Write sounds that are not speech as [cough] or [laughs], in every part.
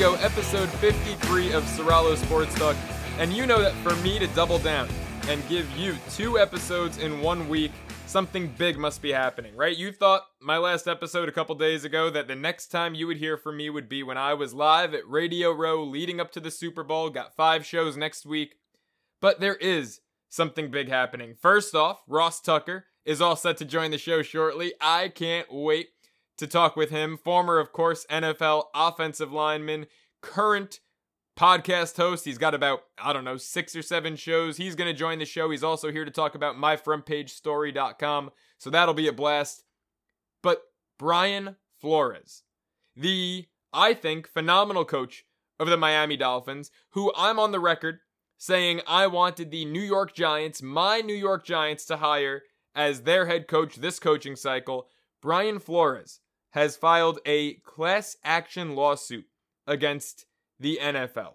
Episode 53 of Soralo Sports Talk. And you know that for me to double down and give you two episodes in one week, something big must be happening, right? You thought my last episode a couple days ago that the next time you would hear from me would be when I was live at Radio Row leading up to the Super Bowl, got five shows next week. But there is something big happening. First off, Ross Tucker is all set to join the show shortly. I can't wait to talk with him. Former, of course, NFL offensive lineman, current podcast host. He's got about, I don't know, six or seven shows. He's going to join the show. He's also here to talk about myfrontpagestory.com. So that'll be a blast. But Brian Flores, the, I think, phenomenal coach of the Miami Dolphins, who I'm on the record saying I wanted the New York Giants, my New York Giants, to hire as their head coach this coaching cycle. Brian Flores has filed a class action lawsuit against the NFL.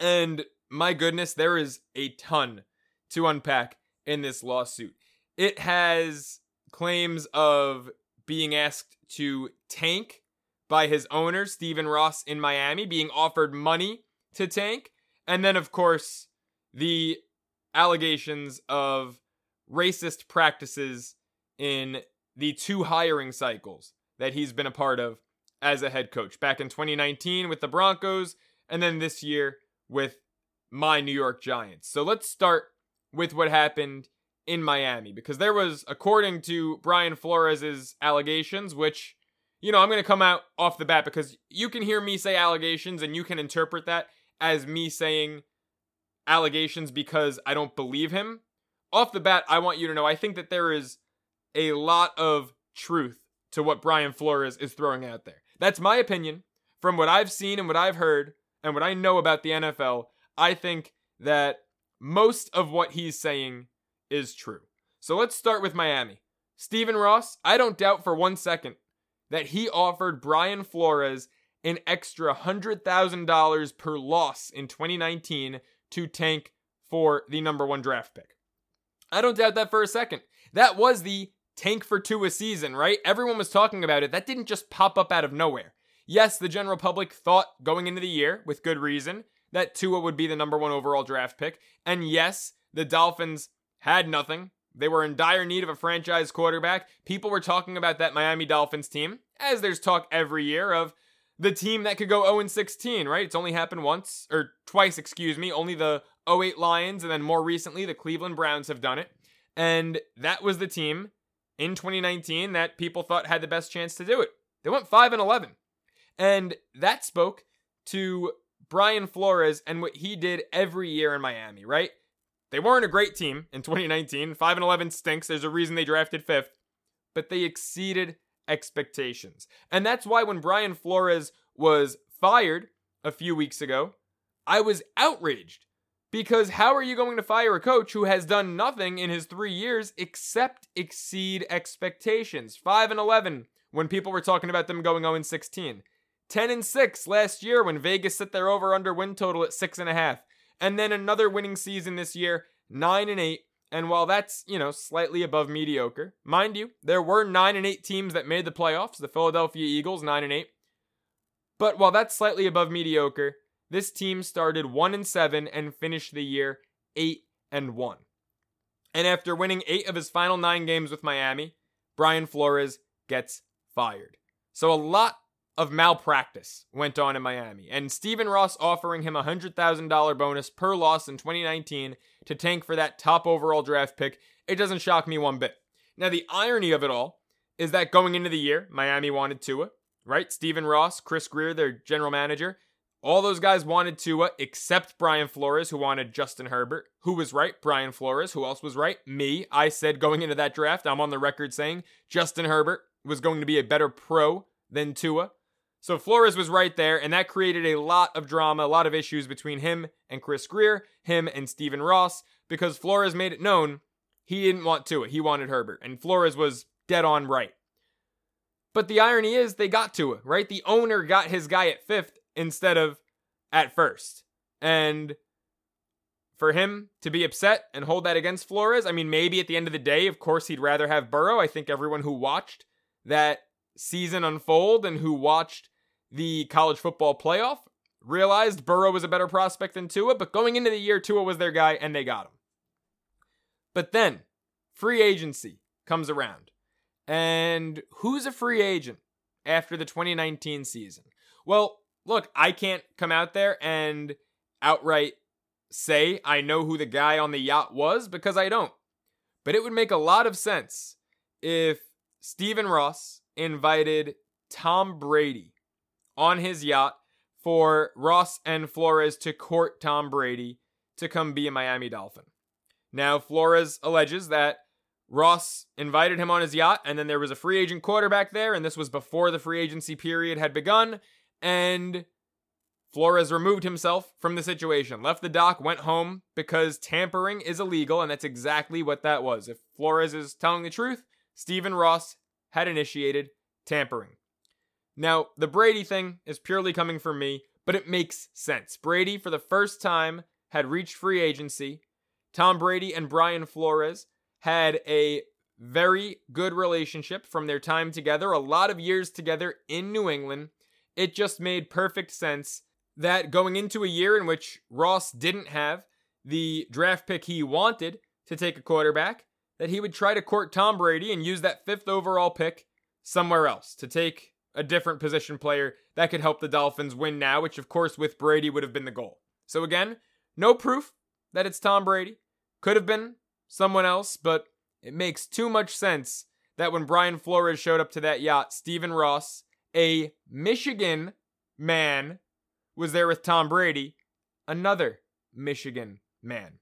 And my goodness, there is a ton to unpack in this lawsuit. It has claims of being asked to tank by his owner, Stephen Ross, in Miami, being offered money to tank. And then, of course, the allegations of racist practices in the two hiring cycles that he's been a part of as a head coach back in 2019 with the Broncos and then this year with my New York Giants. So let's start with what happened in Miami because there was according to Brian Flores's allegations which you know, I'm going to come out off the bat because you can hear me say allegations and you can interpret that as me saying allegations because I don't believe him. Off the bat, I want you to know I think that there is a lot of truth to what Brian Flores is throwing out there. That's my opinion. From what I've seen and what I've heard and what I know about the NFL, I think that most of what he's saying is true. So let's start with Miami. Stephen Ross, I don't doubt for one second that he offered Brian Flores an extra $100,000 per loss in 2019 to tank for the number one draft pick. I don't doubt that for a second. That was the tank for Tua season, right? Everyone was talking about it. That didn't just pop up out of nowhere. Yes, the general public thought going into the year, with good reason, that Tua would be the number one overall draft pick. And yes, the Dolphins had nothing. They were in dire need of a franchise quarterback. People were talking about that Miami Dolphins team, as there's talk every year of the team that could go 0 16, right? It's only happened once, or twice, excuse me. Only the 08 Lions, and then more recently, the Cleveland Browns have done it. And that was the team in 2019 that people thought had the best chance to do it. They went 5 and 11. And that spoke to Brian Flores and what he did every year in Miami, right? They weren't a great team in 2019. 5 and 11 stinks. There's a reason they drafted 5th. But they exceeded expectations. And that's why when Brian Flores was fired a few weeks ago, I was outraged. Because how are you going to fire a coach who has done nothing in his three years except exceed expectations? 5 and 11 when people were talking about them going 0 16. 10 and 6 last year when Vegas set their over under win total at 6.5. And then another winning season this year, 9 and 8. And while that's, you know, slightly above mediocre, mind you, there were 9 and 8 teams that made the playoffs, the Philadelphia Eagles 9 and 8. But while that's slightly above mediocre, this team started 1 and 7 and finished the year 8 and 1. And after winning 8 of his final 9 games with Miami, Brian Flores gets fired. So a lot of malpractice went on in Miami, and Stephen Ross offering him a $100,000 bonus per loss in 2019 to tank for that top overall draft pick, it doesn't shock me one bit. Now, the irony of it all is that going into the year, Miami wanted Tua, right? Stephen Ross, Chris Grier, their general manager, all those guys wanted Tua uh, except Brian Flores, who wanted Justin Herbert. Who was right? Brian Flores. Who else was right? Me. I said going into that draft, I'm on the record saying Justin Herbert was going to be a better pro than Tua. So Flores was right there, and that created a lot of drama, a lot of issues between him and Chris Grier, him and Stephen Ross, because Flores made it known he didn't want Tua. He wanted Herbert. And Flores was dead on right. But the irony is they got Tua, right? The owner got his guy at fifth instead of at first. And for him to be upset and hold that against Flores, I mean, maybe at the end of the day, of course, he'd rather have Burrow. I think everyone who watched that season unfold and who watched the college football playoff realized Burrow was a better prospect than Tua, but going into the year, Tua was their guy and they got him. But then free agency comes around. And who's a free agent after the 2019 season? Well, look, I can't come out there and outright say I know who the guy on the yacht was because I don't. But it would make a lot of sense if Stephen Ross invited Tom Brady on his yacht for Ross and Flores to court Tom Brady to come be a Miami Dolphin. Now, Flores alleges that Ross invited him on his yacht, and then there was a free agent quarterback there, and this was before the free agency period had begun, and Flores removed himself from the situation, left the dock, went home because tampering is illegal, and that's exactly what that was. If Flores is telling the truth, Stephen Ross had initiated tampering. Now, the Brady thing is purely coming from me, but it makes sense. Brady, for the first time, had reached free agency. Tom Brady and Brian Flores had a very good relationship from their time together, a lot of years together in New England. It just made perfect sense that going into a year in which Ross didn't have the draft pick he wanted to take a quarterback, that he would try to court Tom Brady and use that fifth overall pick somewhere else to take a different position player that could help the Dolphins win now, which of course with Brady would have been the goal. So again, no proof that it's Tom Brady. Could have been someone else, but it makes too much sense that when Brian Flores showed up to that yacht, Stephen Ross, a Michigan man, was there with Tom Brady, another Michigan man.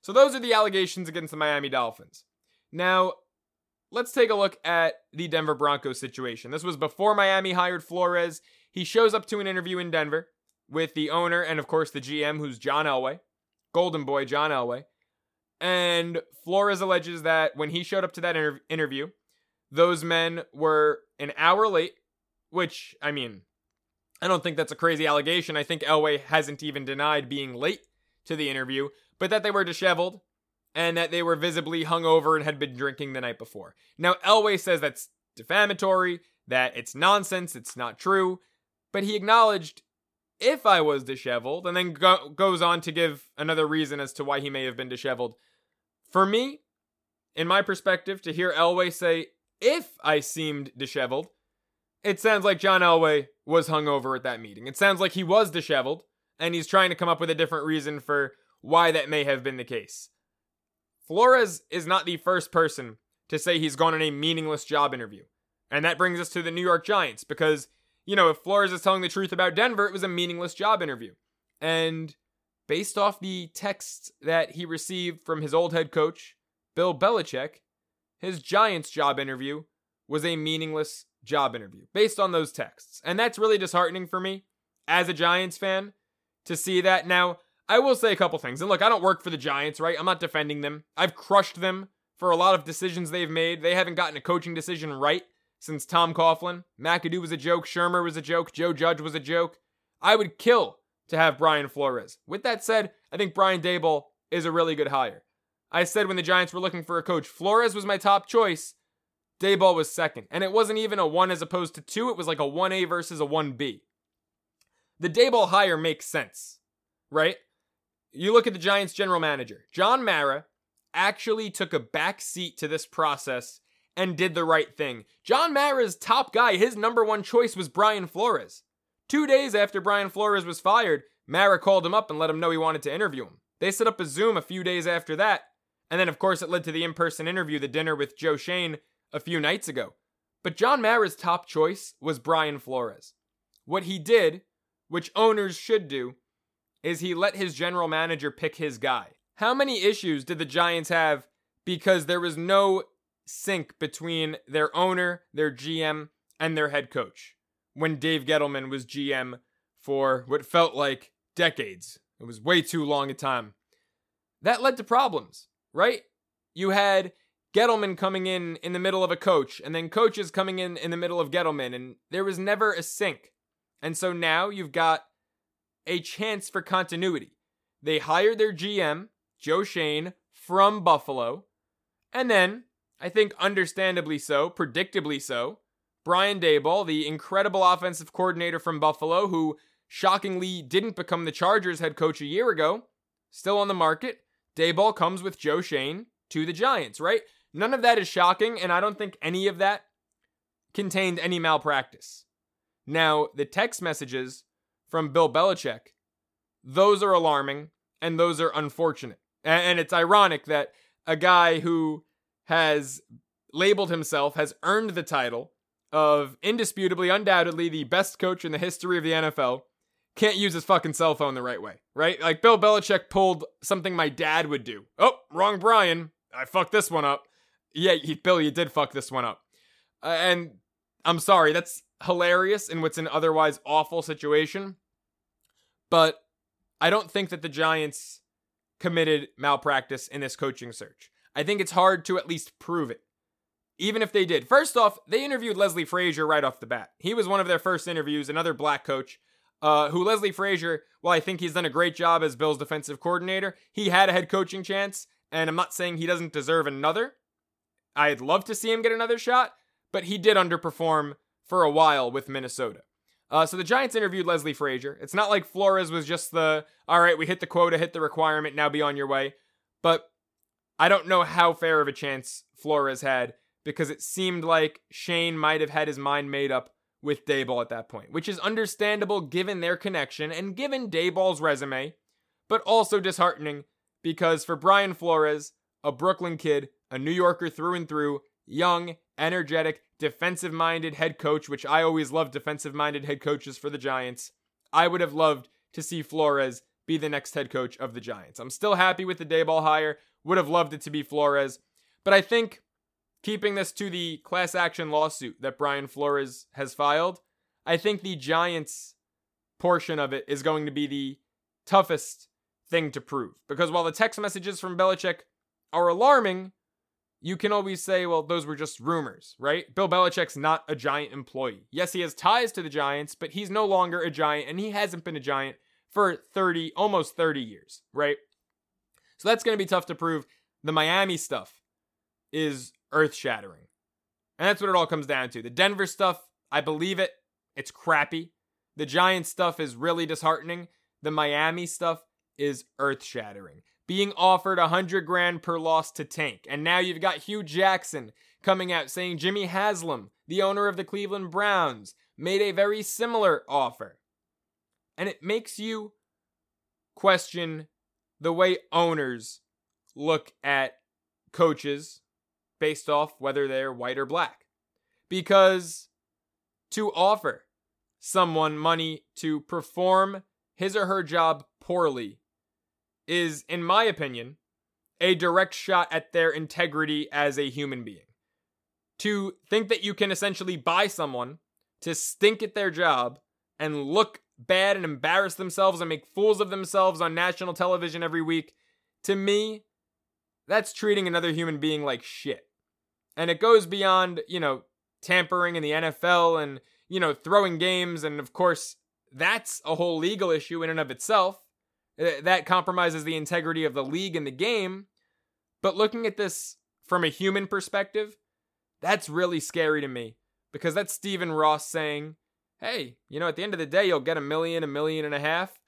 So those are the allegations against the Miami Dolphins. Now, let's take a look at the Denver Broncos situation. This was before Miami hired Flores. He shows up to an interview in Denver with the owner and, of course, the GM, who's John Elway, Golden Boy John Elway. And Flores alleges that when he showed up to that inter- interview, those men were an hour late, which, I mean, I don't think that's a crazy allegation. I think Elway hasn't even denied being late to the interview, but that they were disheveled and that they were visibly hungover and had been drinking the night before. Now, Elway says that's defamatory, that it's nonsense, it's not true, but he acknowledged if I was disheveled, and then go- goes on to give another reason as to why he may have been disheveled. For me, in my perspective, to hear Elway say, if I seemed disheveled, it sounds like John Elway was hungover at that meeting. It sounds like he was disheveled, and he's trying to come up with a different reason for why that may have been the case. Flores is not the first person to say he's gone on a meaningless job interview. And that brings us to the New York Giants because, you know, if Flores is telling the truth about Denver, it was a meaningless job interview. And based off the texts that he received from his old head coach, Bill Belichick, his Giants job interview was a meaningless job interview based on those texts. And that's really disheartening for me as a Giants fan to see that. Now, I will say a couple things. And look, I don't work for the Giants, right? I'm not defending them. I've crushed them for a lot of decisions they've made. They haven't gotten a coaching decision right since Tom Coughlin. McAdoo was a joke. Shurmur was a joke. Joe Judge was a joke. I would kill to have Brian Flores. With that said, I think Brian Daboll is a really good hire. I said when the Giants were looking for a coach, Flores was my top choice. Daboll was second. And it wasn't even a 1 as opposed to 2, it was like a 1A versus a 1B. The Daboll hire makes sense, right? You look at the Giants general manager. John Mara actually took a back seat to this process and did the right thing. John Mara's top guy, his number one choice was Brian Flores. Two days after Brian Flores was fired, Mara called him up and let him know he wanted to interview him. They set up a Zoom a few days after that, and then, of course, it led to the in person interview, the dinner with Joe Schoen a few nights ago. But John Mara's top choice was Brian Flores. What he did, which owners should do, is he let his general manager pick his guy. How many issues did the Giants have because there was no sync between their owner, their GM, and their head coach? when Dave Gettleman was GM for what felt like decades. It was way too long a time. That led to problems, right? You had Gettleman coming in in the middle of a coach, and then coaches coming in in the middle of Gettleman, and there was never a sync. And so now you've got a chance for continuity. They hired their GM, Joe Schoen, from Buffalo, and then, I think understandably so, predictably so, Brian Daboll, the incredible offensive coordinator from Buffalo, who shockingly didn't become the Chargers head coach a year ago, still on the market. Daboll comes with Joe Schoen to the Giants, right? None of that is shocking, and I don't think any of that contained any malpractice. Now, the text messages from Bill Belichick, those are alarming and those are unfortunate. And it's ironic that a guy who has labeled himself, has earned the title of indisputably, undoubtedly the best coach in the history of the NFL, can't use his fucking cell phone the right way, right? Like Bill Belichick pulled something my dad would do. Oh, wrong Brian. I fucked this one up. Yeah, Bill, you did fuck this one up. Uh, and I'm sorry, that's hilarious in what's an otherwise awful situation. But I don't think that the Giants committed malpractice in this coaching search. I think it's hard to at least prove it. Even if they did. First off, they interviewed Leslie Frazier right off the bat. He was one of their first interviews, another black coach, uh, who Leslie Frazier, well, I think he's done a great job as Bill's defensive coordinator. He had a head coaching chance, and I'm not saying he doesn't deserve another. I'd love to see him get another shot, but he did underperform for a while with Minnesota. Uh, so the Giants interviewed Leslie Frazier. It's not like Flores was just the, all right, we hit the quota, hit the requirement, now be on your way. But I don't know how fair of a chance Flores had because it seemed like Schoen might have had his mind made up with Daboll at that point, which is understandable given their connection and given Daboll's resume, but also disheartening because for Brian Flores, a Brooklyn kid, a New Yorker through and through, young, energetic, defensive minded head coach, which I always love defensive minded head coaches for the Giants. I would have loved to see Flores be the next head coach of the Giants. I'm still happy with the Daboll hire. Would have loved it to be Flores. But I think keeping this to the class action lawsuit that Brian Flores has filed, I think the Giants portion of it is going to be the toughest thing to prove. Because while the text messages from Belichick are alarming, you can always say, well, those were just rumors, right? Bill Belichick's not a giant employee. Yes, he has ties to the Giants, but he's no longer a giant, and he hasn't been a giant for 30, almost 30 years, right? So that's going to be tough to prove. The Miami stuff is earth shattering. And that's what it all comes down to. The Denver stuff, I believe it. It's crappy. The Giants stuff is really disheartening. The Miami stuff is earth shattering being offered a hundred grand per loss to Tank. And now you've got Hue Jackson coming out saying Jimmy Haslam, the owner of the Cleveland Browns, made a very similar offer. And it makes you question the way owners look at coaches based off whether they're white or black. Because to offer someone money to perform his or her job poorly is, in my opinion, a direct shot at their integrity as a human being. To think that you can essentially buy someone to stink at their job and look bad and embarrass themselves and make fools of themselves on national television every week, to me, that's treating another human being like shit. And it goes beyond, you know, tampering in the NFL and, you know, throwing games. And of course, that's a whole legal issue in and of itself. That compromises the integrity of the league and the game. But looking at this from a human perspective, that's really scary to me because that's Stephen Ross saying, hey, you know, at the end of the day, you'll get a million, a million and a half.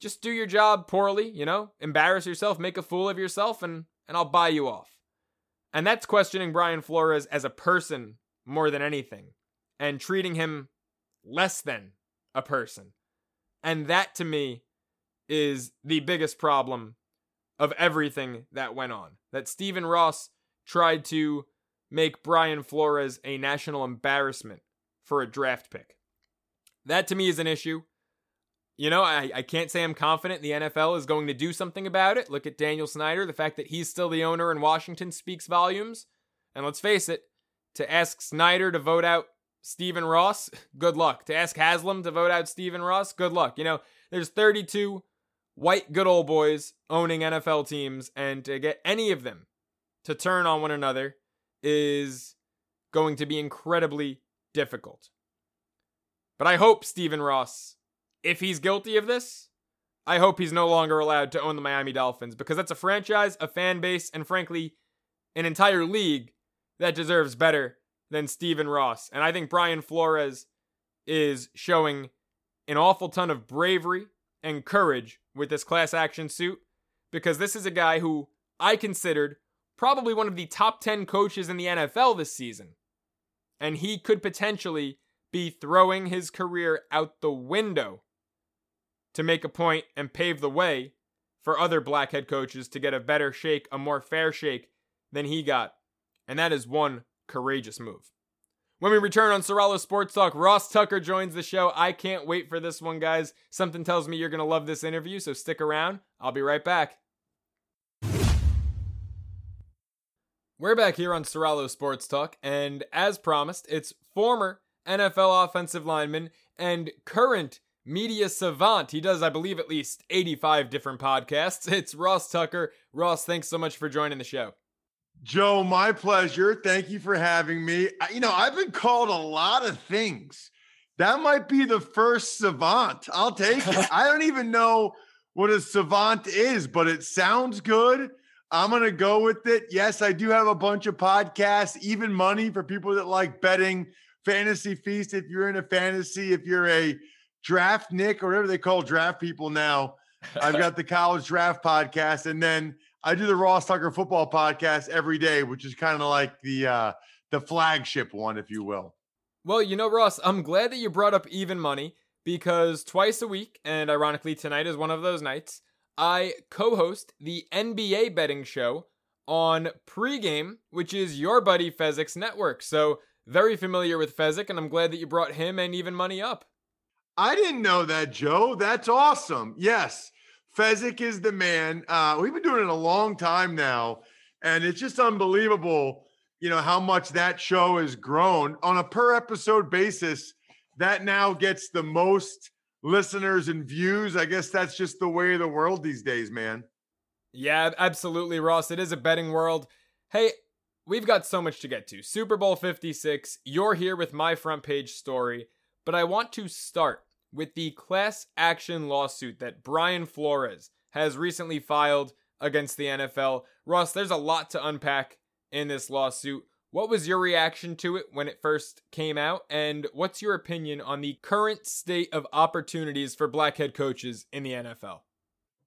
Just do your job poorly, you know, embarrass yourself, make a fool of yourself, and, and I'll buy you off. And that's questioning Brian Flores as a person more than anything and treating him less than a person. And that to me is the biggest problem of everything that went on. That Stephen Ross tried to make Brian Flores a national embarrassment for a draft pick. That to me is an issue. You know, I, I can't say I'm confident the NFL is going to do something about it. Look at Daniel Snyder. The fact that he's still the owner in Washington speaks volumes. And let's face it, to ask Snyder to vote out Stephen Ross, [laughs] good luck. To ask Haslam to vote out Stephen Ross, good luck. You know, there's 32 white good old boys owning NFL teams, and to get any of them to turn on one another is going to be incredibly difficult. But I hope Stephen Ross, if he's guilty of this, I hope he's no longer allowed to own the Miami Dolphins because that's a franchise, a fan base, and frankly, an entire league that deserves better than Stephen Ross. And I think Brian Flores is showing an awful ton of bravery and courage with this class action suit because this is a guy who I considered probably one of the top 10 coaches in the NFL this season. And he could potentially be throwing his career out the window to make a point and pave the way for other black head coaches to get a better shake, a more fair shake than he got. And that is one courageous move. When we return on Soralo Sports Talk, Ross Tucker joins the show. I can't wait for this one, guys. Something tells me you're going to love this interview, so stick around. I'll be right back. We're back here on Soralo Sports Talk, and as promised, it's former NFL offensive lineman and current media savant. He does, I believe, at least 85 different podcasts. [laughs] It's Ross Tucker. Ross, thanks so much for joining the show. Joe, my pleasure. Thank you for having me. You know, I've been called a lot of things. That might be the first savant. I'll take it. [laughs] I don't even know what a savant is, but it sounds good. I'm going to go with it. Yes, I do have a bunch of podcasts, even money for people that like betting. Fantasy Feast, if you're in a fantasy, if you're a draft Nick or whatever they call draft people now, I've [laughs] got the college draft podcast. And then I do the Ross Tucker football podcast every day, which is kind of like the uh, the flagship one, if you will. Well, you know, Ross, I'm glad that you brought up even money because twice a week, and ironically tonight is one of those nights, I co-host the NBA betting show on pregame, which is your buddy Fezzik's network. So very familiar with Fezzik, and I'm glad that you brought him and even money up. I didn't know that, Joe. That's awesome. Yes. Fezzik is the man. Uh, we've been doing it a long time now, and it's just unbelievable, you know, how much that show has grown on a per episode basis. That now gets the most listeners and views. I guess that's just the way of the world these days, man. Yeah, absolutely, Ross. It is a betting world. Hey, we've got so much to get to. Super Bowl 56, you're here with my front page story, but I want to start with the class action lawsuit that Brian Flores has recently filed against the NFL. Ross, there's a lot to unpack in this lawsuit. What was your reaction to it when it first came out? And what's your opinion on the current state of opportunities for black head coaches in the NFL?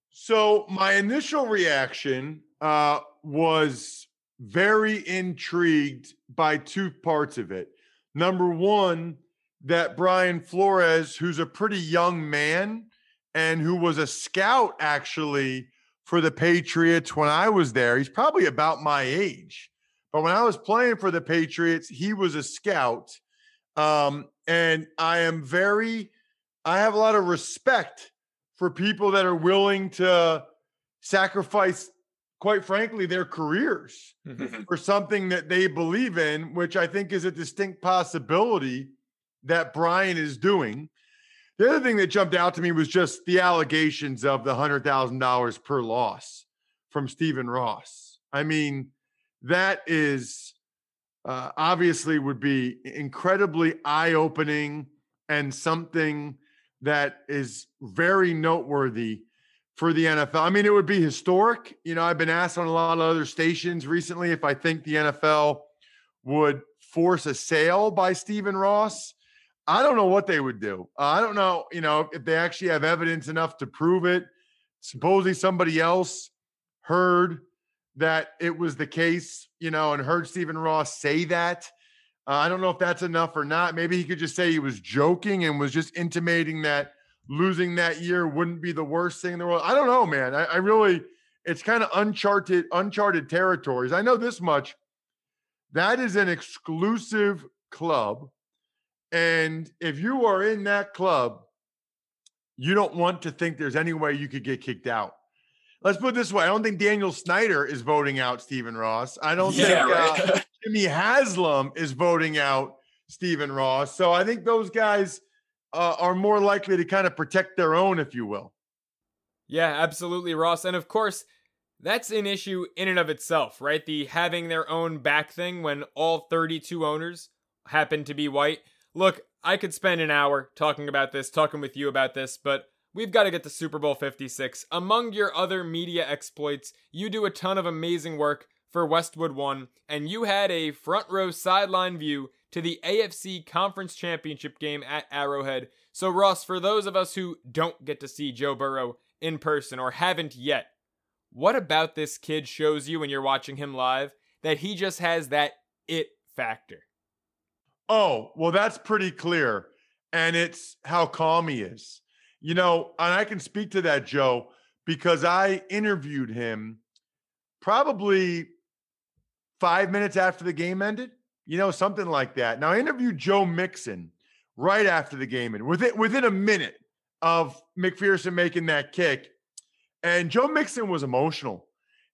So, my initial reaction uh, was very intrigued by two parts of it. Number one, that Brian Flores, who's a pretty young man and who was a scout actually for the Patriots when I was there, he's probably about my age. But when I was playing for the Patriots, he was a scout. Um, and I am very, I have a lot of respect for people that are willing to sacrifice, quite frankly, their careers for something that they believe in, which I think is a distinct possibility that Brian is doing. The other thing that jumped out to me was just the allegations of the $100,000 per loss from Stephen Ross. I mean, that is uh, obviously would be incredibly eye opening and something that is very noteworthy for the NFL. I mean, it would be historic. You know, I've been asked on a lot of other stations recently if I think the NFL would force a sale by Stephen Ross. I don't know what they would do. I don't know, you know, if they actually have evidence enough to prove it. Supposedly somebody else heard that it was the case, you know, and heard Stephen Ross say that. Uh, I don't know if that's enough or not. Maybe he could just say he was joking and was just intimating that losing that year wouldn't be the worst thing in the world. I don't know, man. I, I really, it's kind of uncharted, uncharted territories. I know this much. That is an exclusive club and if you are in that club, you don't want to think there's any way you could get kicked out. Let's put it this way: I don't think Daniel Snyder is voting out Stephen Ross. I don't yeah, think right. uh, [laughs] Jimmy Haslam is voting out Stephen Ross. So I think those guys uh, are more likely to kind of protect their own, if you will. Yeah, absolutely, Ross. And of course, that's an issue in and of itself, right? The having their own back thing when all 32 owners happen to be white. Look, I could spend an hour talking about this, talking with you about this, but we've got to get to Super Bowl 56. Among your other media exploits, you do a ton of amazing work for Westwood One, and you had a front row sideline view to the AFC Conference Championship game at Arrowhead. So, Ross, for those of us who don't get to see Joe Burrow in person or haven't yet, what about this kid shows you when you're watching him live that he just has that it factor? Oh, well, that's pretty clear. And it's how calm he is. You know, and I can speak to that, Joe, because I interviewed him probably five minutes after the game ended, you know, something like that. Now, I interviewed Joe Mixon right after the game ended, within, within a minute of McPherson making that kick. And Joe Mixon was emotional.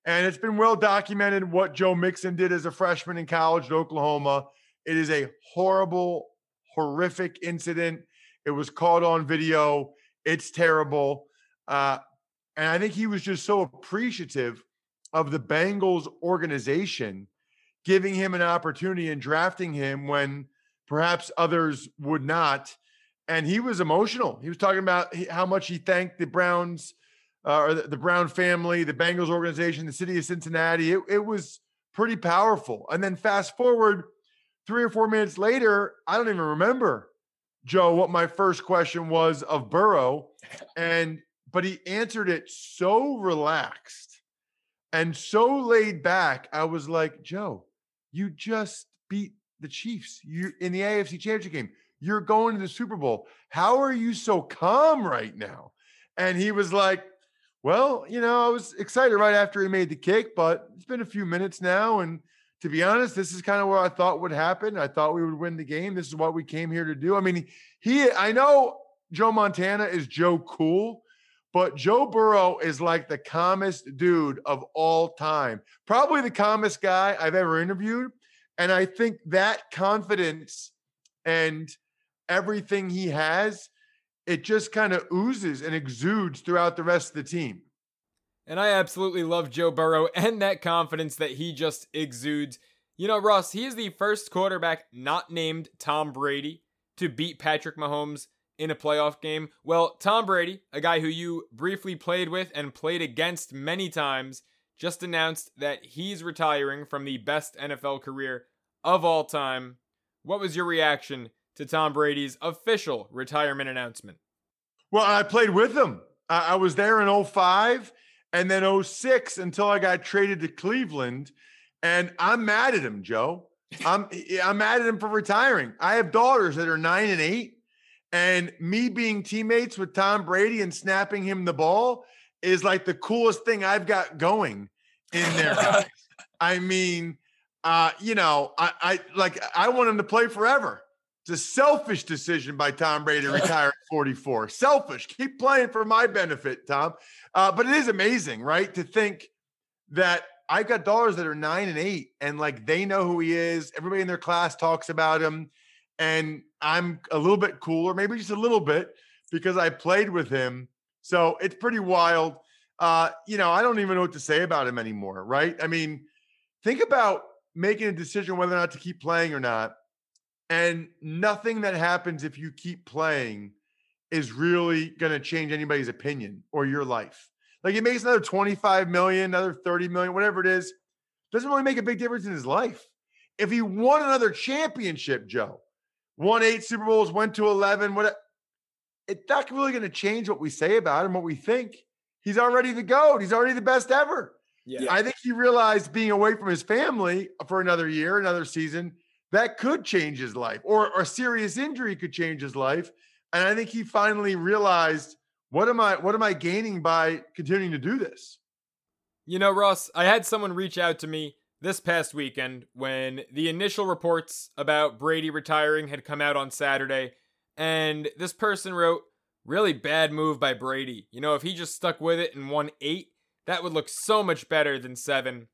And it's been well documented what Joe Mixon did as a freshman in college at Oklahoma. It is a horrible, horrific incident. It was caught on video. It's terrible. Uh, and I think he was just so appreciative of the Bengals organization giving him an opportunity and drafting him when perhaps others would not. And he was emotional. He was talking about how much he thanked the Browns uh, or the, the, Brown family, the Bengals organization, the city of Cincinnati. It, it was pretty powerful. And then fast forward three or four minutes later, I don't even remember, Joe, what my first question was of Burrow. And, but he answered it so relaxed and so laid back. I was like, Joe, you just beat the Chiefs. You in the AFC Championship game. You're going to the Super Bowl. How are you so calm right now? And he was like, Well, you know, I was excited right after he made the kick, but it's been a few minutes now. And to be honest, this is kind of what I thought would happen. I thought we would win the game. This is what we came here to do. I mean, he, I know Joe Montana is Joe Cool, but Joe Burrow is like the calmest dude of all time. Probably the calmest guy I've ever interviewed. And I think that confidence and everything he has, it just kind of oozes and exudes throughout the rest of the team. And I absolutely love Joe Burrow and that confidence that he just exudes. You know, Ross, he is the first quarterback not named Tom Brady to beat Patrick Mahomes in a playoff game? Well, Tom Brady, a guy who you briefly played with and played against many times, just announced that he's retiring from the best NFL career of all time. What was your reaction to Tom Brady's official retirement announcement? Well, I played with him. I was there in 05 and then 06 until I got traded to Cleveland. And I'm mad at him, Joe. I'm [laughs] I'm mad at him for retiring. I have daughters that are nine and eight. And me being teammates with Tom Brady and snapping him the ball is like the coolest thing I've got going in there. [laughs] I mean, uh, you know, I, I like I want him to play forever. It's a selfish decision by Tom Brady to [laughs] retire at 44. Selfish. Keep playing for my benefit, Tom. Uh, but it is amazing, right? To think that I've got dollars that are nine and eight, and like they know who he is. Everybody in their class talks about him and I'm a little bit cooler, maybe just a little bit, because I played with him. So it's pretty wild. Uh, you know, I don't even know what to say about him anymore, right? I mean, think about making a decision whether or not to keep playing or not. And nothing that happens if you keep playing is really going to change anybody's opinion or your life. Like it makes another 25 million, another 30 million, whatever it is, doesn't really make a big difference in his life. If he won another championship, Joe, won eight Super Bowls, went to 11. What? It's not really going to change what we say about him, what we think. He's already the GOAT. He's already the best ever. Yeah. I think he realized being away from his family for another year, another season, that could change his life, or, or a serious injury could change his life. And I think he finally realized what am I what am I gaining by continuing to do this? You know, Ross, I had someone reach out to me this past weekend when the initial reports about Brady retiring had come out on Saturday, and this person wrote, Really bad move by Brady. You know, if he just stuck with it and won eight, that would look so much better than seven.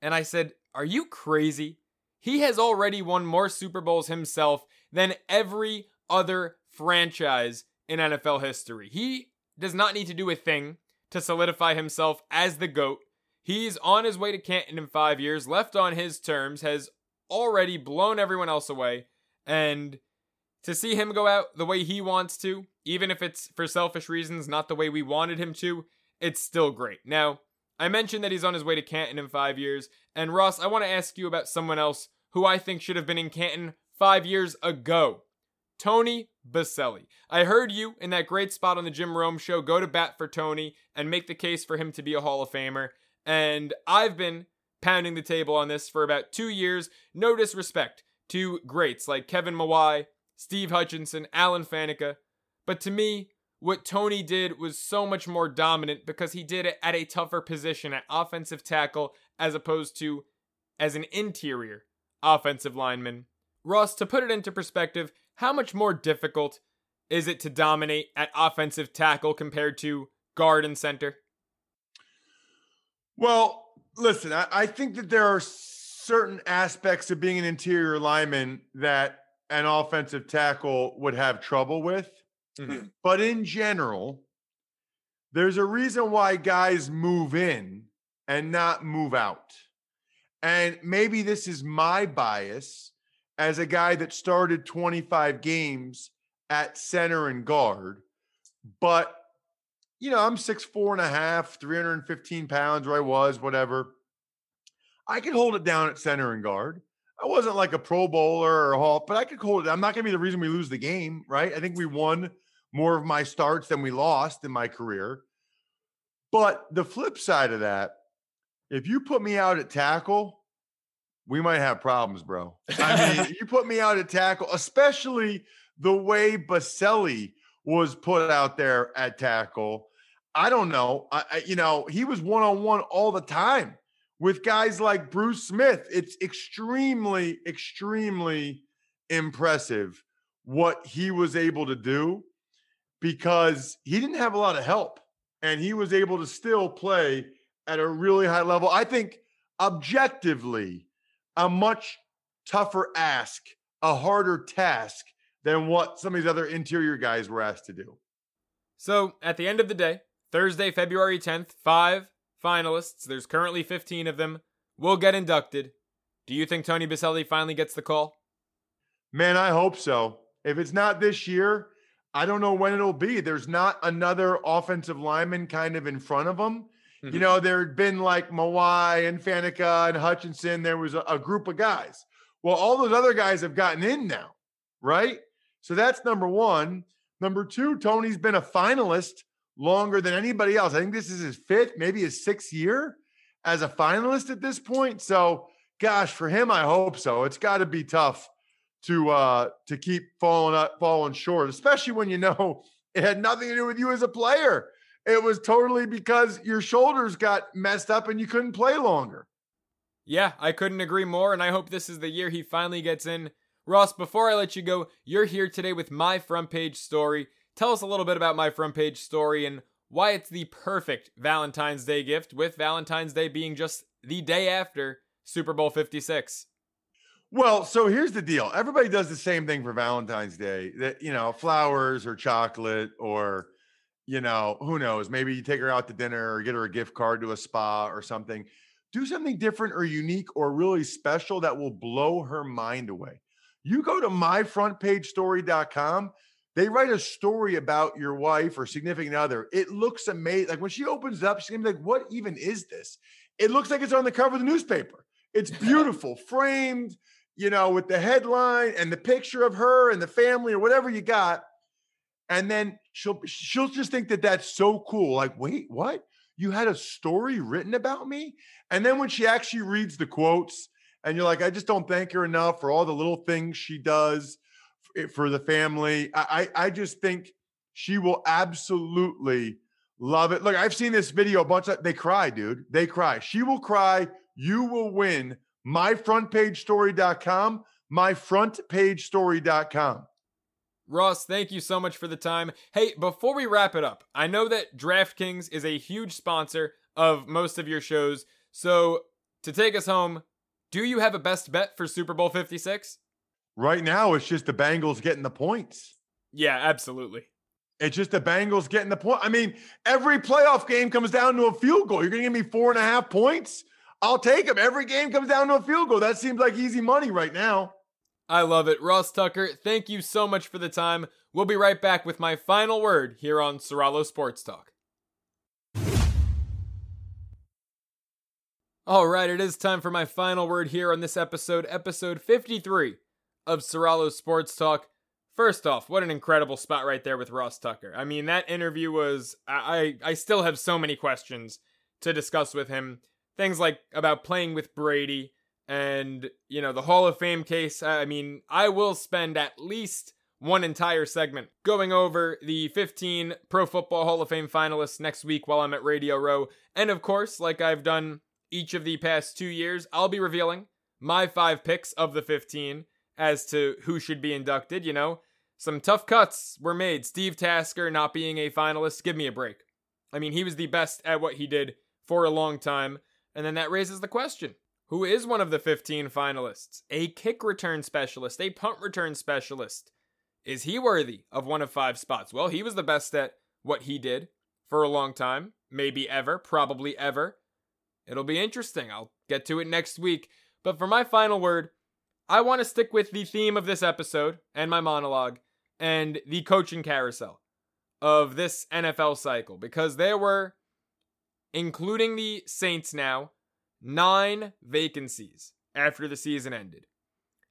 And I said, Are you crazy? He has already won more Super Bowls himself than every other franchise in NFL history. He does not need to do a thing to solidify himself as the GOAT. He's on his way to Canton in five years, left on his terms, has already blown everyone else away. And to see him go out the way he wants to, even if it's for selfish reasons, not the way we wanted him to, it's still great. Now, I mentioned that he's on his way to Canton in five years. And Ross, I want to ask you about someone else who I think should have been in Canton five years ago. Tony Boselli. I heard you in that great spot on the Jim Rome show go to bat for Tony and make the case for him to be a Hall of Famer. And I've been pounding the table on this for about two years. No disrespect to greats like Kevin Mawae, Steve Hutchinson, Alan Faneca. But to me, what Tony did was so much more dominant because he did it at a tougher position at offensive tackle as opposed to as an interior offensive lineman. Ross, to put it into perspective, how much more difficult is it to dominate at offensive tackle compared to guard and center? Well, listen, I, I think that there are certain aspects of being an interior lineman that an offensive tackle would have trouble with. Mm-hmm. But in general, there's a reason why guys move in and not move out. And maybe this is my bias as a guy that started 25 games at center and guard. But, you know, I'm six, four and a half, 315 pounds where I was, whatever. I could hold it down at center and guard. I wasn't like a pro bowler or a hall, but I could hold it. I'm not going to be the reason we lose the game, right? I think we won more of my starts than we lost in my career. But the flip side of that, if you put me out at tackle, we might have problems, bro. I mean, [laughs] you put me out at tackle, especially the way Boselli was put out there at tackle. I don't know. I, I you know, he was one on one all the time with guys like Bruce Smith. It's extremely, extremely impressive what he was able to do because he didn't have a lot of help and he was able to still play at a really high level. I think objectively, a much tougher ask, a harder task than what some of these other interior guys were asked to do. So at the end of the day, Thursday, February 10th, five finalists, there's currently 15 of them, will get inducted. Do you think Tony Boselli finally gets the call? Man, I hope so. If it's not this year, I don't know when it'll be. There's not another offensive lineman kind of in front of him. Mm-hmm. You know, there had been like Mawae and Faneca and Hutchinson. There was a, a group of guys. Well, all those other guys have gotten in now, right? So that's number one. Number two, Tony's been a finalist longer than anybody else. I think this is his fifth, maybe his sixth year as a finalist at this point. So, gosh, for him, I hope so. It's got to be tough to uh to keep falling up, falling short, especially when you know [laughs] it had nothing to do with you as a player. It was totally because your shoulders got messed up and you couldn't play longer. Yeah, I couldn't agree more, and I hope this is the year he finally gets in. Ross, before I let you go, you're here today with my front page story. Tell us a little bit about my front page story and why it's the perfect Valentine's Day gift, with Valentine's Day being just the day after Super Bowl 56. Well, so here's the deal. Everybody does the same thing for Valentine's Day. That you know, flowers or chocolate or you know, who knows? Maybe you take her out to dinner or get her a gift card to a spa or something. Do something different or unique or really special that will blow her mind away. You go to myfrontpagestory.com. They write a story about your wife or significant other. It looks amazing. Like when she opens it up, she's gonna be like, What even is this? It looks like it's on the cover of the newspaper. It's [laughs] beautiful, framed, you know, with the headline and the picture of her and the family or whatever you got and then she'll she'll just think that that's so cool like wait what? You had a story written about me? And then when she actually reads the quotes and you're like i just don't thank her enough for all the little things she does for the family. I i just think she will absolutely love it. Look i've seen this video a bunch of they cry dude. They cry. She will cry you will win. Myfrontpagestory.com myfrontpagestory.com Ross, thank you so much for the time. Hey, before we wrap it up, I know that DraftKings is a huge sponsor of most of your shows. So, to take us home, do you have a best bet for Super Bowl 56? Right now, it's just the Bengals getting the points. Yeah, absolutely. It's just the Bengals getting the point. I mean, every playoff game comes down to a field goal. You're going to give me four and a half points? I'll take them. Every game comes down to a field goal. That seems like easy money right now. I love it. Ross Tucker, thank you so much for the time. We'll be right back with my final word here on Soralo Sports Talk. All right, it is time for my final word here on this episode, episode 53 of Soralo Sports Talk. First off, what an incredible spot right there with Ross Tucker. I mean, that interview was I I still have so many questions to discuss with him. Things like about playing with Brady and, you know, the Hall of Fame case. I mean, I will spend at least one entire segment going over the 15 Pro Football Hall of Fame finalists next week while I'm at Radio Row. And of course, like I've done each of the past 2 years, I'll be revealing my 5 picks of the 15 as to who should be inducted, you know. Some tough cuts were made. Steve Tasker not being a finalist, give me a break. I mean, he was the best at what he did for a long time. And then that raises the question who is one of the 15 finalists? A kick return specialist, a punt return specialist. Is he worthy of one of five spots? Well, he was the best at what he did for a long time, maybe ever, probably ever. It'll be interesting. I'll get to it next week. But for my final word, I want to stick with the theme of this episode and my monologue and the coaching carousel of this NFL cycle because there were, including the Saints now, nine vacancies after the season ended.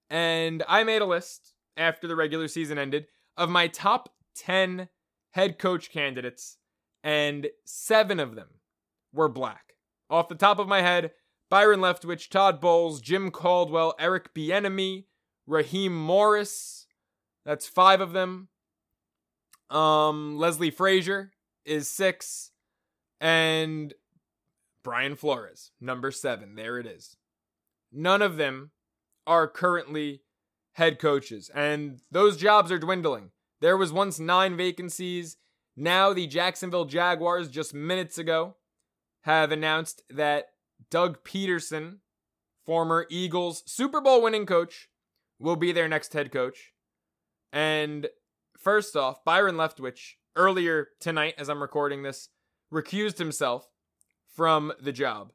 And I made a list after the regular season ended of my top 10 head coach candidates, and seven of them were black. Off the top of my head, Byron Leftwich, Todd Bowles, Jim Caldwell, Eric Bieniemy, Raheem Morris. That's five of them. Um, Leslie Frazier is six, and Brian Flores, number seven. There it is. None of them are currently head coaches, and those jobs are dwindling. There was once nine vacancies. Now the Jacksonville Jaguars, just minutes ago, have announced that Doug Pederson, former Eagles Super Bowl winning coach, will be their next head coach. And first off, Byron Leftwich, earlier tonight, as I'm recording this, recused himself from the job.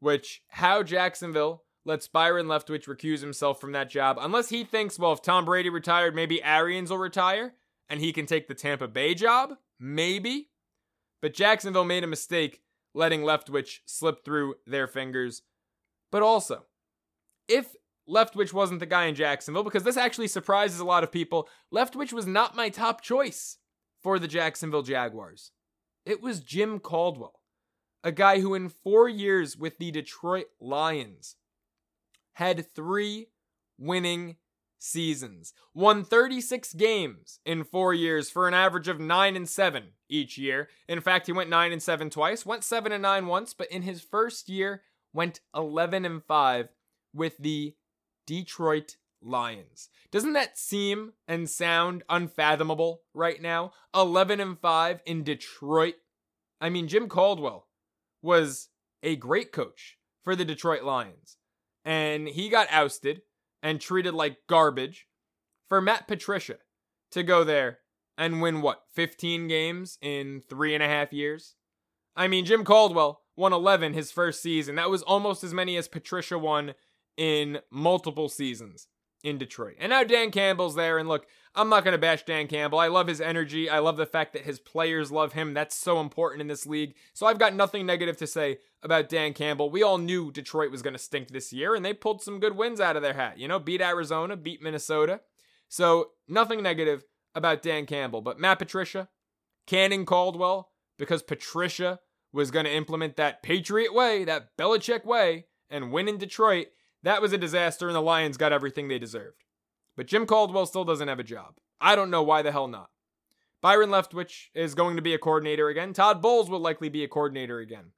Which, how Jacksonville lets Byron Leftwich recuse himself from that job, unless he thinks, well, if Tom Brady retired, maybe Arians will retire and he can take the Tampa Bay job? Maybe. But Jacksonville made a mistake letting Leftwich slip through their fingers. But also, if Leftwich wasn't the guy in Jacksonville, because this actually surprises a lot of people, Leftwich was not my top choice for the Jacksonville Jaguars. It was Jim Caldwell, a guy who, in four years with the Detroit Lions, had three winning seasons, won 36 games in four years for an average of 9 and 7 each year. In fact, he went 9 and 7 twice, went 7 and 9 once, but in his first year went 11 and 5 with the Detroit Lions. Doesn't that seem and sound unfathomable right now? 11 and 5 in Detroit. I mean, Jim Caldwell was a great coach for the Detroit Lions, and he got ousted and treated like garbage for Matt Patricia to go there and win what, 15 games in three and a half years? I mean, Jim Caldwell won 11 his first season. That was almost as many as Patricia won in multiple seasons in Detroit. And now Dan Campbell's there. And look, I'm not going to bash Dan Campbell. I love his energy. I love the fact that his players love him. That's so important in this league. So I've got nothing negative to say about Dan Campbell. We all knew Detroit was going to stink this year, and they pulled some good wins out of their hat. You know, beat Arizona, beat Minnesota. So nothing negative about Dan Campbell. But Matt Patricia, Canning Caldwell, because Patricia was going to implement that Patriot way, that Belichick way, and win in Detroit. That was a disaster, and the Lions got everything they deserved. But Jim Caldwell still doesn't have a job. I don't know why the hell not. Byron Leftwich is going to be a coordinator again. Todd Bowles will likely be a coordinator again.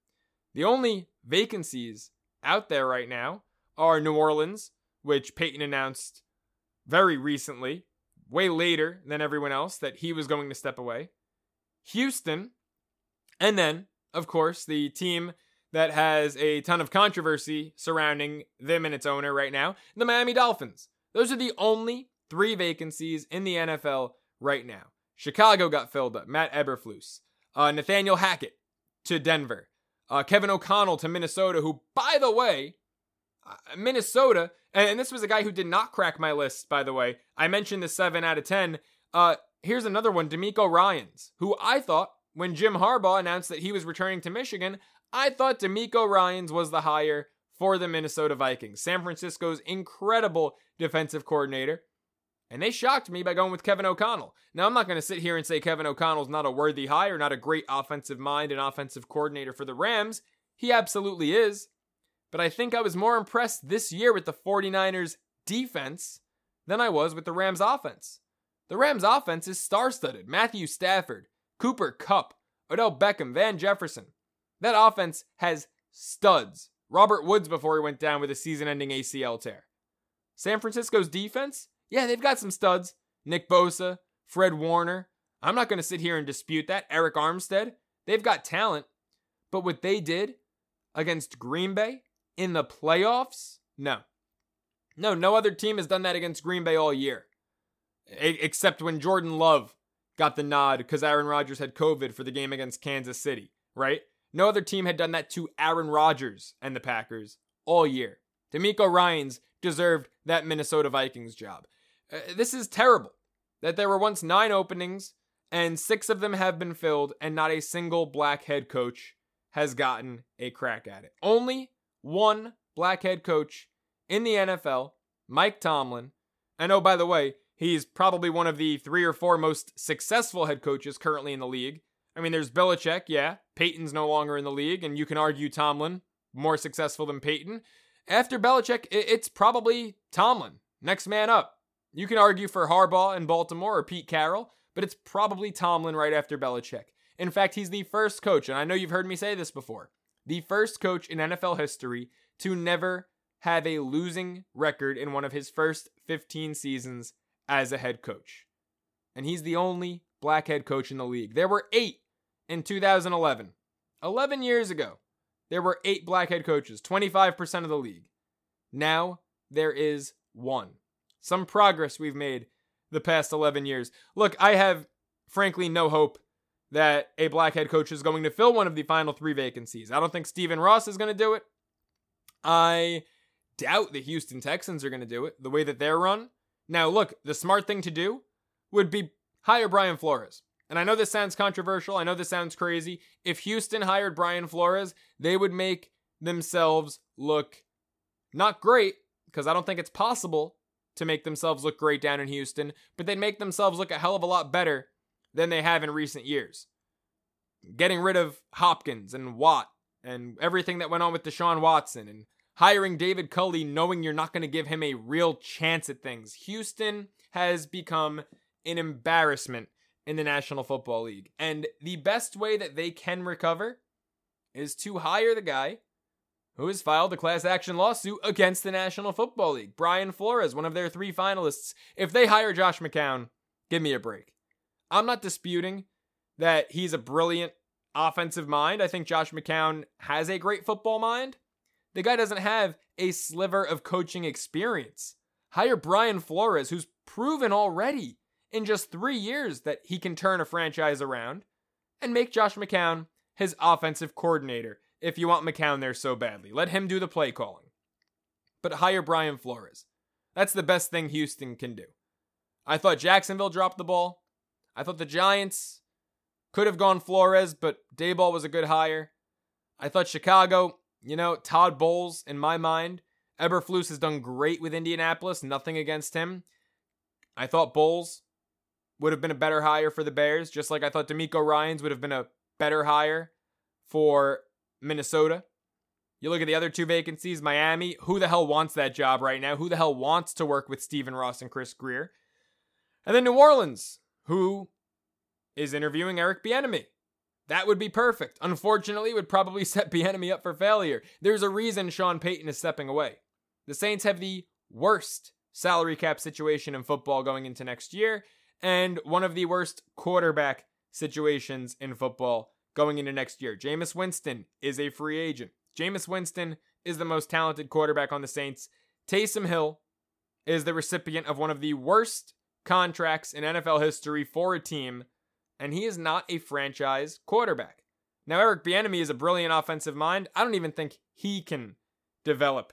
The only vacancies out there right now are New Orleans, which Payton announced very recently, way later than everyone else, that he was going to step away. Houston, and then, of course, the team that has a ton of controversy surrounding them and its owner right now, the Miami Dolphins. Those are the only three vacancies in the NFL right now. Chicago got filled up. Matt Eberflus. Uh, Nathaniel Hackett to Denver. Uh, Kevin O'Connell to Minnesota, who, by the way, uh, Minnesota, and, this was a guy who did not crack my list, by the way. I mentioned the 7 out of 10. Uh, here's another one, DeMeco Ryans, who I thought, when Jim Harbaugh announced that he was returning to Michigan, I thought DeMeco Ryans was the hire for the Minnesota Vikings, San Francisco's incredible defensive coordinator. And they shocked me by going with Kevin O'Connell. Now, I'm not going to sit here and say Kevin O'Connell's not a worthy hire, not a great offensive mind and offensive coordinator for the Rams. He absolutely is. But I think I was more impressed this year with the 49ers defense than I was with the Rams offense. The Rams offense is star studded Matthew Stafford, Cooper Kupp, Odell Beckham, Van Jefferson. That offense has studs. Robert Woods before he went down with a season ending ACL tear. San Francisco's defense yeah, they've got some studs. Nick Bosa, Fred Warner. I'm not going to sit here and dispute that. Arik Armstead. They've got talent. But what they did against Green Bay in the playoffs? No. No, no other team has done that against Green Bay all year. except when Jordan Love got the nod because Aaron Rodgers had COVID for the game against Kansas City, right? No other team had done that to Aaron Rodgers and the Packers all year. DeMeco Ryans deserved that Minnesota Vikings job. Uh, this is terrible that there were once nine openings and six of them have been filled, and not a single black head coach has gotten a crack at it. Only one black head coach in the NFL, Mike Tomlin. And oh, by the way, he's probably one of the three or four most successful head coaches currently in the league. I mean, there's Belichick, yeah. Payton's no longer in the league, and you can argue Tomlin more successful than Payton. After Belichick, it's probably Tomlin, next man up. You can argue for Harbaugh in Baltimore or Pete Carroll, but it's probably Tomlin right after Belichick. In fact, he's the first coach, and I know you've heard me say this before, the first coach in NFL history to never have a losing record in one of his first 15 seasons as a head coach. And he's the only black head coach in the league. There were eight in 2011, 11 years ago. There were eight black head coaches, 25% of the league. Now there is one some progress we've made the past 11 years. Look, I have frankly no hope that a black head coach is going to fill one of the final three vacancies. I don't think Stephen Ross is going to do it. I doubt the Houston Texans are going to do it the way that they're run. Now, look, the smart thing to do would be hire Brian Flores. And I know this sounds controversial. I know this sounds crazy. If Houston hired Brian Flores, they would make themselves look not great, because I don't think it's possible to make themselves look great down in Houston, but they'd make themselves look a hell of a lot better than they have in recent years. Getting rid of Hopkins and Watt and everything that went on with Deshaun Watson and hiring David Culley knowing you're not going to give him a real chance at things. Houston has become an embarrassment in the National Football League. And the best way that they can recover is to hire the guy who has filed a class action lawsuit against the National Football League. Brian Flores, one of their three finalists. If they hire Josh McCown, give me a break. I'm not disputing that he's a brilliant offensive mind. I think Josh McCown has a great football mind. The guy doesn't have a sliver of coaching experience. Hire Brian Flores, who's proven already in just three years that he can turn a franchise around, and make Josh McCown his offensive coordinator if you want McCown there so badly. Let him do the play calling. But hire Brian Flores. That's the best thing Houston can do. I thought Jacksonville dropped the ball. I thought the Giants could have gone Flores, but Daboll was a good hire. I thought Chicago, you know, Todd Bowles, in my mind, Eberflus has done great with Indianapolis, nothing against him. I thought Bowles would have been a better hire for the Bears, just like I thought DeMeco Ryans would have been a better hire for Minnesota. You look at the other two vacancies, Miami. Who the hell wants that job right now? Who the hell wants to work with Stephen Ross and Chris Grier? And then New Orleans, who is interviewing Eric Bieniemy. That would be perfect. Unfortunately, would probably [laughs] set Bieniemy up for failure. There's a reason Sean Payton is stepping away. The Saints have the worst salary cap situation in football going into next year, and one of the worst quarterback situations in football going into next year. Jameis Winston is a free agent. Jameis Winston is the most talented quarterback on the Saints. Taysom Hill is the recipient of one of the worst contracts in NFL history for a team, and he is not a franchise quarterback. Now, Eric Bieniemy is a brilliant offensive mind. I don't even think he can develop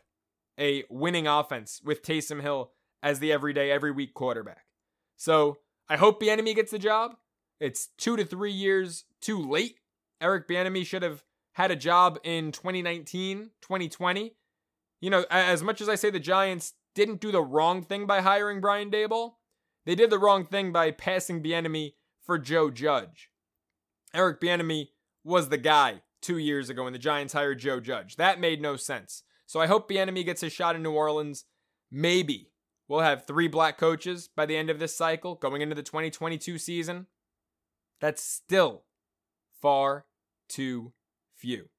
a winning offense with Taysom Hill as the everyday, every week quarterback. So I hope Bieniemy gets the job. It's two to three years too late. Eric Bieniemy should have had a job in 2019, 2020. You know, as much as I say the Giants didn't do the wrong thing by hiring Brian Daboll, they did the wrong thing by passing Bieniemy for Joe Judge. Eric Bieniemy was the guy two years ago when the Giants hired Joe Judge. That made no sense. So I hope Bieniemy gets a shot in New Orleans. Maybe we'll have three black coaches by the end of this cycle going into the 2022 season. That's still far too few.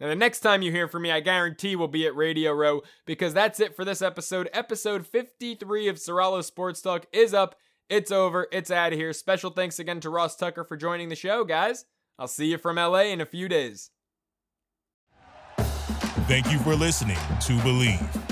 Now, the next time you hear from me, I guarantee we'll be at Radio Row because that's it for this episode. Episode 53 of Soralo Sports Talk is up. It's over. It's out of here. Special thanks again to Ross Tucker for joining the show, guys. I'll see you from LA in a few days. Thank you for listening to Bleav.